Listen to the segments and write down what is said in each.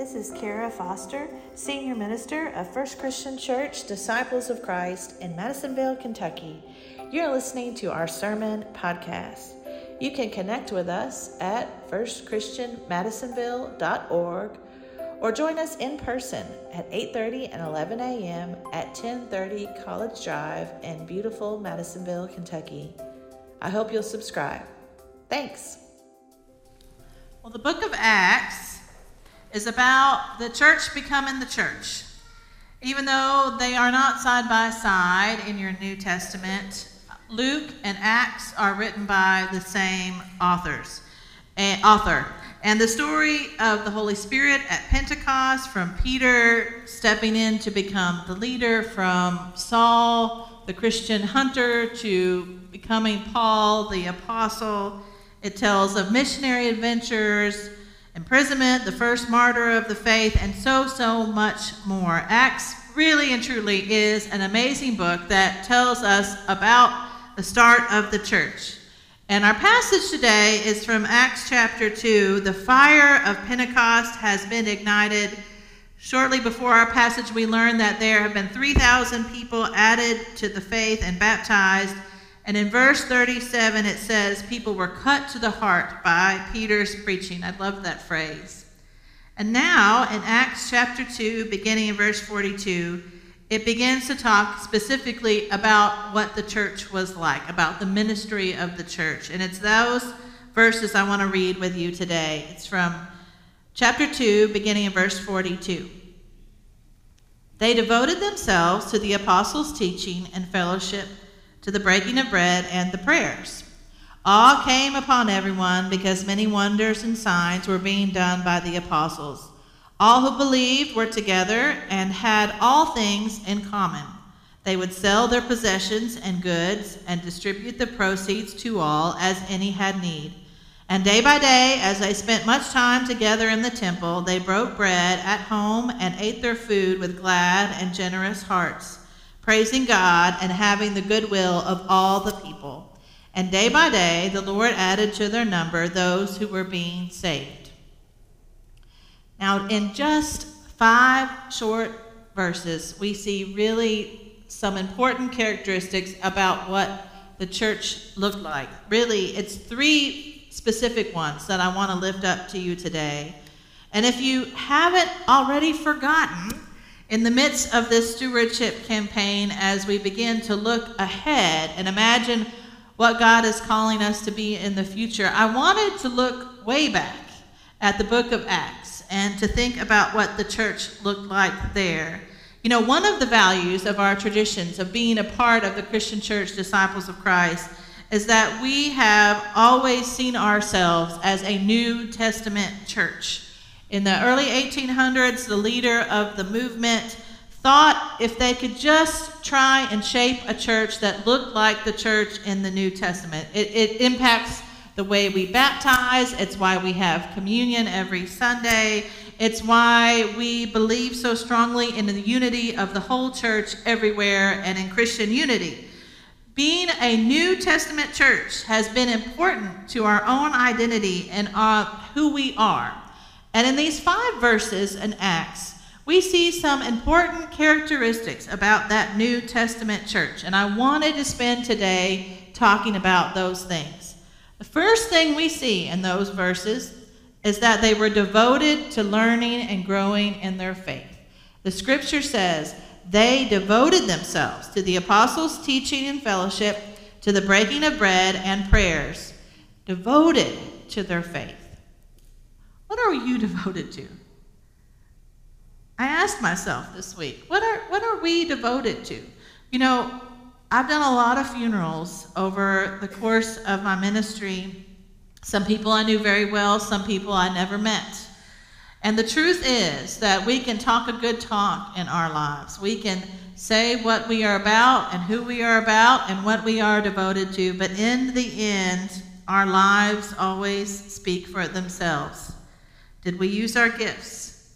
This is Kara Foster, Senior Minister of First Christian Church Disciples of Christ in Madisonville, Kentucky. You're listening to our sermon podcast. You can connect with us at firstchristianmadisonville.org or join us in person at 8:30 and 11 a.m. at 1030 College Drive in beautiful Madisonville, Kentucky. I hope you'll subscribe. Thanks. Well, the book of Acts is about the church becoming the church. Even though they are not side by side in your New Testament, Luke and Acts are written by the same authors. And, author. And the story of the Holy Spirit at Pentecost, from Peter stepping in to become the leader, from Saul, the Christian hunter, to becoming Paul, the apostle. It tells of missionary adventures, imprisonment, the first martyr of the faith, and so, so much more. Acts really and truly is an amazing book that tells us about the start of the church. And our passage today is from Acts chapter 2. The fire of Pentecost has been ignited. Shortly before our passage, we learn that there have been 3,000 people added to the faith and baptized. And in verse 37, it says, People were cut to the heart by Peter's preaching. I love that phrase. And now, in Acts chapter 2, beginning in verse 42, it begins to talk specifically about what the church was like, about the ministry of the church. And it's those verses I want to read with you today. It's from chapter 2, beginning in verse 42. They devoted themselves to the apostles' teaching and fellowship, to the breaking of bread and the prayers. Awe came upon everyone because many wonders and signs were being done by the apostles. All who believed were together and had all things in common. They would sell their possessions and goods and distribute the proceeds to all as any had need. And day by day, as they spent much time together in the temple, they broke bread at home and ate their food with glad and generous hearts, praising God and having the goodwill of all the people. And day by day, the Lord added to their number those who were being saved. Now, in just five short verses, we see really some important characteristics about what the church looked like. Really, it's three specific ones that I want to lift up to you today. And if you haven't already forgotten, in the midst of this stewardship campaign, as we begin to look ahead and imagine what God is calling us to be in the future, I wanted to look way back at the book of Acts and to think about what the church looked like there. You know, one of the values of our traditions of being a part of the Christian church, disciples of Christ, is that we have always seen ourselves as a New Testament church. In the early 1800s, the leader of the movement thought if they could just try and shape a church that looked like the church in the New Testament, it, it impacts the way we baptize. It's why we have communion every Sunday. It's why we believe so strongly in the unity of the whole church everywhere and in Christian unity. Being a New Testament church has been important to our own identity and uh, who we are. And in these five verses in Acts, we see some important characteristics about that New Testament church. And I wanted to spend today talking about those things. The first thing we see in those verses is that they were devoted to learning and growing in their faith. The scripture says they devoted themselves to the apostles' teaching and fellowship, to the breaking of bread and prayers, devoted to their faith. What are you devoted to? I asked myself this week, what are, what are we devoted to? You know, I've done a lot of funerals over the course of my ministry. Some people I knew very well, some people I never met. And the truth is that we can talk a good talk in our lives. We can say what we are about and who we are about and what we are devoted to, but in the end, our lives always speak for themselves. Did we use our gifts?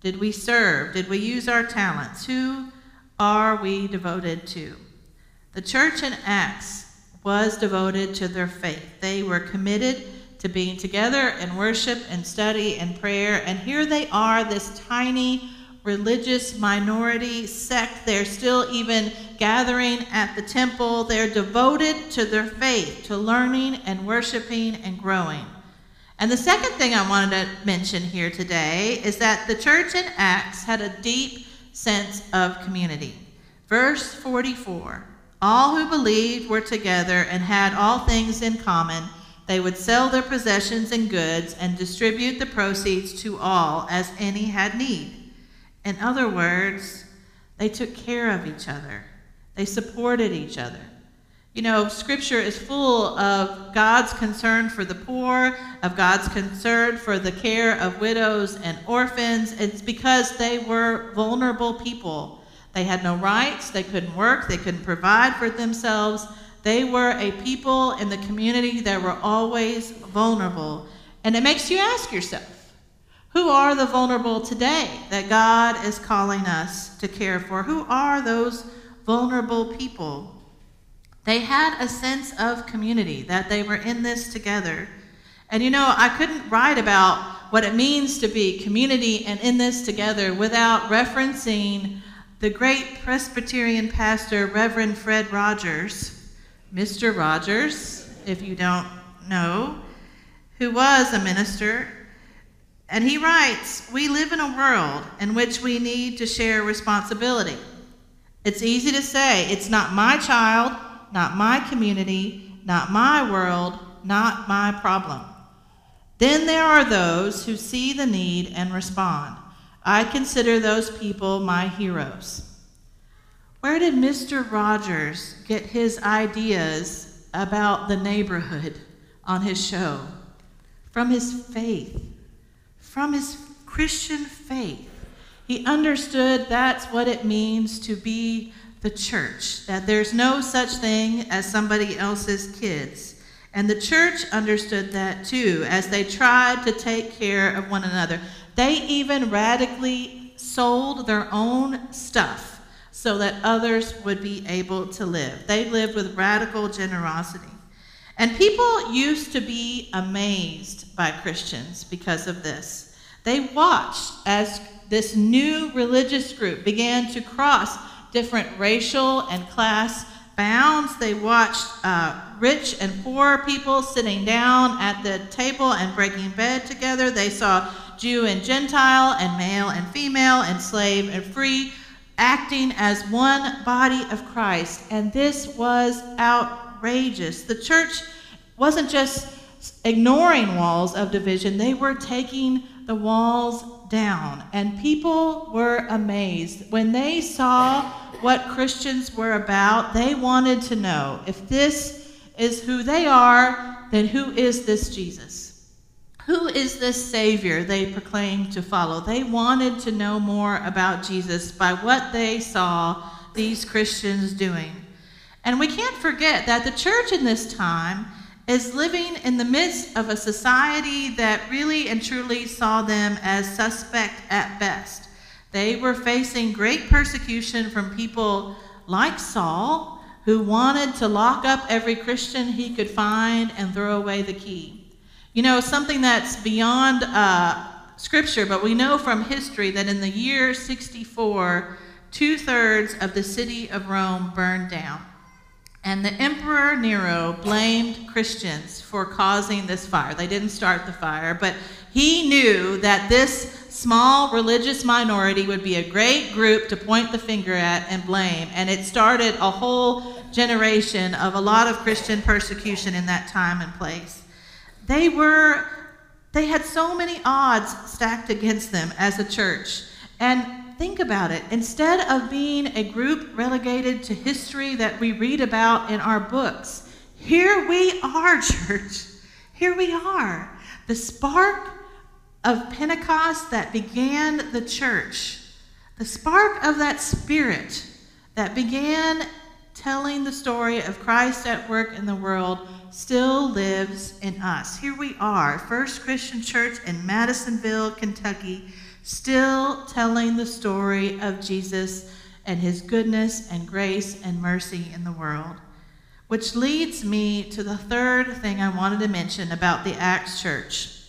Did we serve? Did we use our talents? Who are we devoted to? The church in Acts was devoted to their faith. They were committed to being together and worship and study and prayer. And here they are, this tiny religious minority sect. They're still even gathering at the temple. They're devoted to their faith, to learning and worshiping and growing. And the second thing I wanted to mention here today is that the church in Acts had a deep sense of community. Verse 44 All who believed were together and had all things in common. They would sell their possessions and goods and distribute the proceeds to all as any had need. In other words, they took care of each other, they supported each other. You know, Scripture is full of God's concern for the poor, of God's concern for the care of widows and orphans. It's because they were vulnerable people. They had no rights, they couldn't work, they couldn't provide for themselves. They were a people in the community that were always vulnerable. And it makes you ask yourself who are the vulnerable today that God is calling us to care for? Who are those vulnerable people? They had a sense of community, that they were in this together. And you know, I couldn't write about what it means to be community and in this together without referencing the great Presbyterian pastor, Reverend Fred Rogers, Mr. Rogers, if you don't know, who was a minister and he writes We live in a world in which we need to share responsibility. It's easy to say, It's not my child, not my community, not my world, not my problem. Then there are those who see the need and respond. I consider those people my heroes. Where did Mr. Rogers get his ideas about the neighborhood on his show? From his faith from his Christian faith. He understood that's what it means to be the church, that there's no such thing as somebody else's kids. And the church understood that too as they tried to take care of one another. They even radically sold their own stuff so that others would be able to live. They lived with radical generosity. And people used to be amazed by Christians because of this. They watched as this new religious group began to cross different racial and class bounds. They watched uh, rich and poor people sitting down at the table and breaking bread together. They saw Jew and Gentile, and male and female, and slave and free, acting as one body of Christ. And this was outrageous. The church wasn't just ignoring walls of division, they were taking the walls down. And people were amazed. When they saw what Christians were about, they wanted to know if this is who they are, then who is this Jesus? Who is this Savior they proclaim to follow? They wanted to know more about Jesus by what they saw these Christians doing. And we can't forget that the church in this time is living in the midst of a society that really and truly saw them as suspect at best. They were facing great persecution from people like Saul, who wanted to lock up every Christian he could find and throw away the key. You know, something that's beyond uh, scripture, but we know from history that in the year 64, two thirds of the city of Rome burned down. And the Emperor Nero blamed Christians for causing this fire. They didn't start the fire, but he knew that this small religious minority would be a great group to point the finger at and blame. And it started a whole generation of a lot of Christian persecution in that time and place. They were they had so many odds stacked against them as a church. And think about it. Instead of being a group relegated to history that we read about in our books, here we are, church. Here we are. The spark of Pentecost that began the church, the spark of that spirit that began telling the story of Christ at work in the world still lives in us. Here we are, First Christian Church in Madisonville, Kentucky still telling the story of Jesus and his goodness and grace and mercy in the world. Which leads me to the third thing I wanted to mention about the Acts church.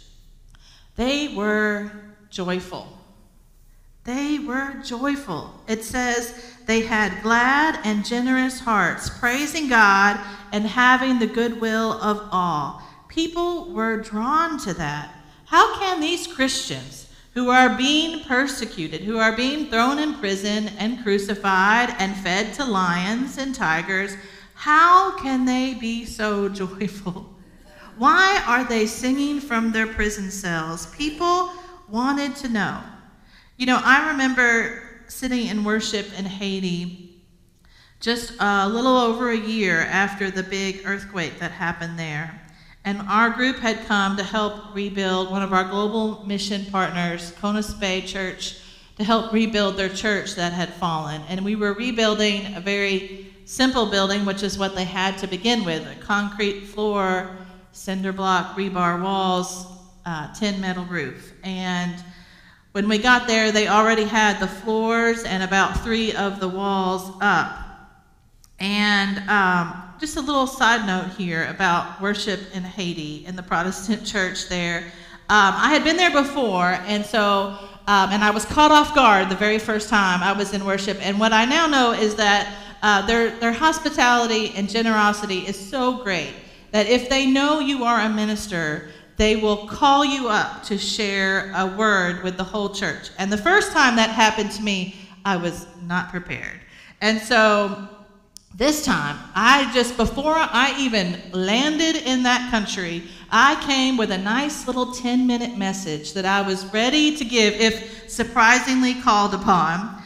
They were joyful. They were joyful. It says they had glad and generous hearts, praising God and having the goodwill of all. People were drawn to that. How can these Christians who are being persecuted, who are being thrown in prison and crucified and fed to lions and tigers, how can they be so joyful? Why are they singing from their prison cells? People wanted to know. You know, I remember sitting in worship in Haiti just a little over a year after the big earthquake that happened there. And our group had come to help rebuild one of our global mission partners, Conus Bay Church, to help rebuild their church that had fallen. And we were rebuilding a very simple building, which is what they had to begin with a concrete floor, cinder block, rebar walls, uh, tin metal roof. And when we got there, they already had the floors and about three of the walls up. And um, just a little side note here about worship in Haiti in the Protestant church there. Um, I had been there before, and so, um, and I was caught off guard the very first time I was in worship. And what I now know is that uh, their, their hospitality and generosity is so great that if they know you are a minister, they will call you up to share a word with the whole church. And the first time that happened to me, I was not prepared. And so this time, I just, before I even landed in that country, I came with a nice little 10 minute message that I was ready to give if surprisingly called upon.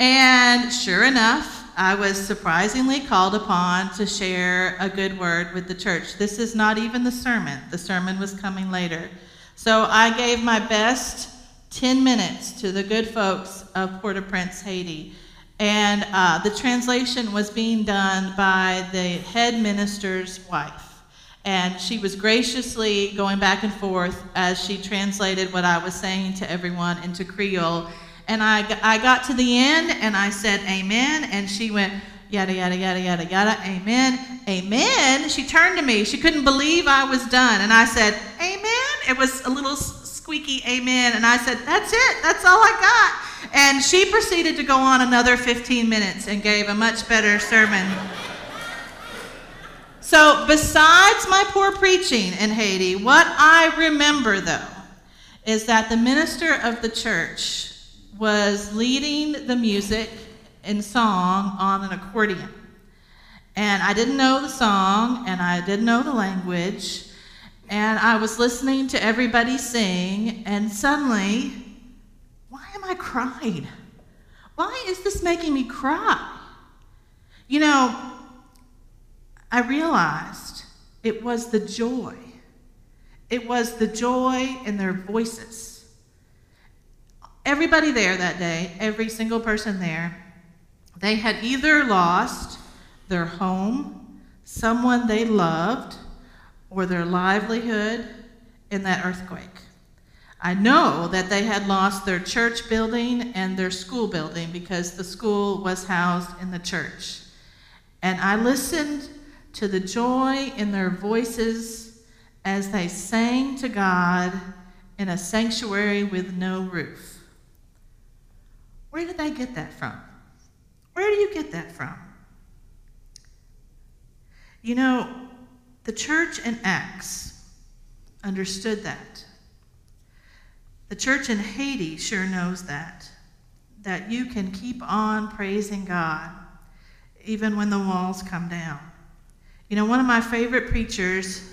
And sure enough, I was surprisingly called upon to share a good word with the church. This is not even the sermon, the sermon was coming later. So I gave my best 10 minutes to the good folks of Port au Prince, Haiti. And uh, the translation was being done by the head minister's wife. And she was graciously going back and forth as she translated what I was saying to everyone into Creole. And I, I got to the end and I said, Amen. And she went, yada, yada, yada, yada, yada, amen, amen. She turned to me. She couldn't believe I was done. And I said, Amen. It was a little squeaky amen. And I said, That's it. That's all I got. And she proceeded to go on another 15 minutes and gave a much better sermon. So, besides my poor preaching in Haiti, what I remember though is that the minister of the church was leading the music and song on an accordion. And I didn't know the song and I didn't know the language. And I was listening to everybody sing, and suddenly am I crying? Why is this making me cry? You know, I realized it was the joy. It was the joy in their voices. Everybody there that day, every single person there, they had either lost their home, someone they loved, or their livelihood in that earthquake. I know that they had lost their church building and their school building because the school was housed in the church. And I listened to the joy in their voices as they sang to God in a sanctuary with no roof. Where did they get that from? Where do you get that from? You know, the church in Acts understood that. The church in Haiti sure knows that, that you can keep on praising God even when the walls come down. You know, one of my favorite preachers,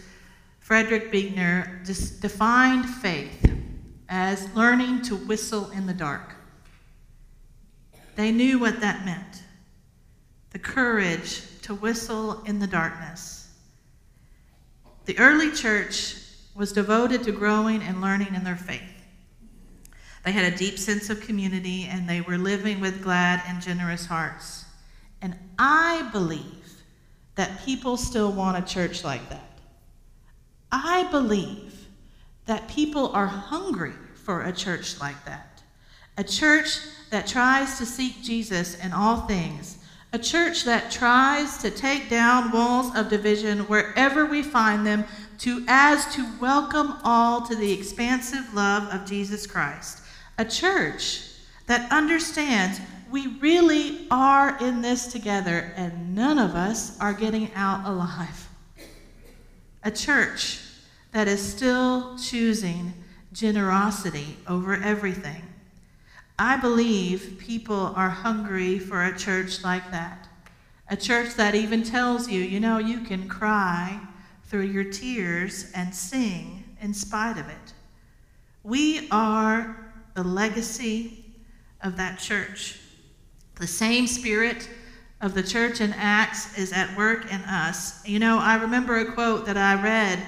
Frederick Buechner, defined faith as learning to whistle in the dark. They knew what that meant the courage to whistle in the darkness. The early church was devoted to growing and learning in their faith. They had a deep sense of community and they were living with glad and generous hearts. And I believe that people still want a church like that. I believe that people are hungry for a church like that. A church that tries to seek Jesus in all things, A church that tries to take down walls of division wherever we find them to as to welcome all to the expansive love of Jesus Christ. A church that understands we really are in this together and none of us are getting out alive. A church that is still choosing generosity over everything. I believe people are hungry for a church like that. A church that even tells you, you know, you can cry through your tears and sing in spite of it. We are the legacy of that church. The same spirit of the church in Acts is at work in us. You know, I remember a quote that I read,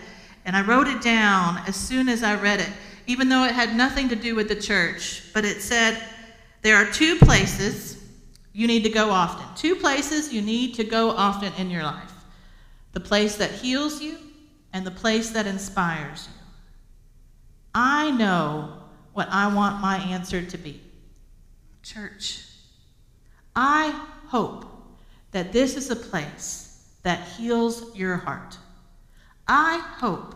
and I wrote it down as soon as I read it, even though it had nothing to do with the church. But it said, There are two places you need to go often. Two places you need to go often in your life the place that heals you and the place that inspires you. I know what I want my answer to be church. I hope that this is a place that heals your heart. I hope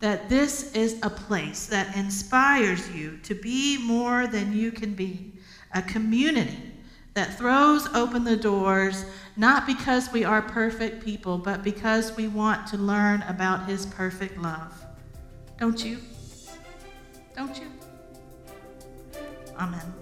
that this is a place that inspires you to be more than you can be, a community that throws open the doors not because we are perfect people, but because we want to learn about His perfect love. Don't you? Don't you? Amen.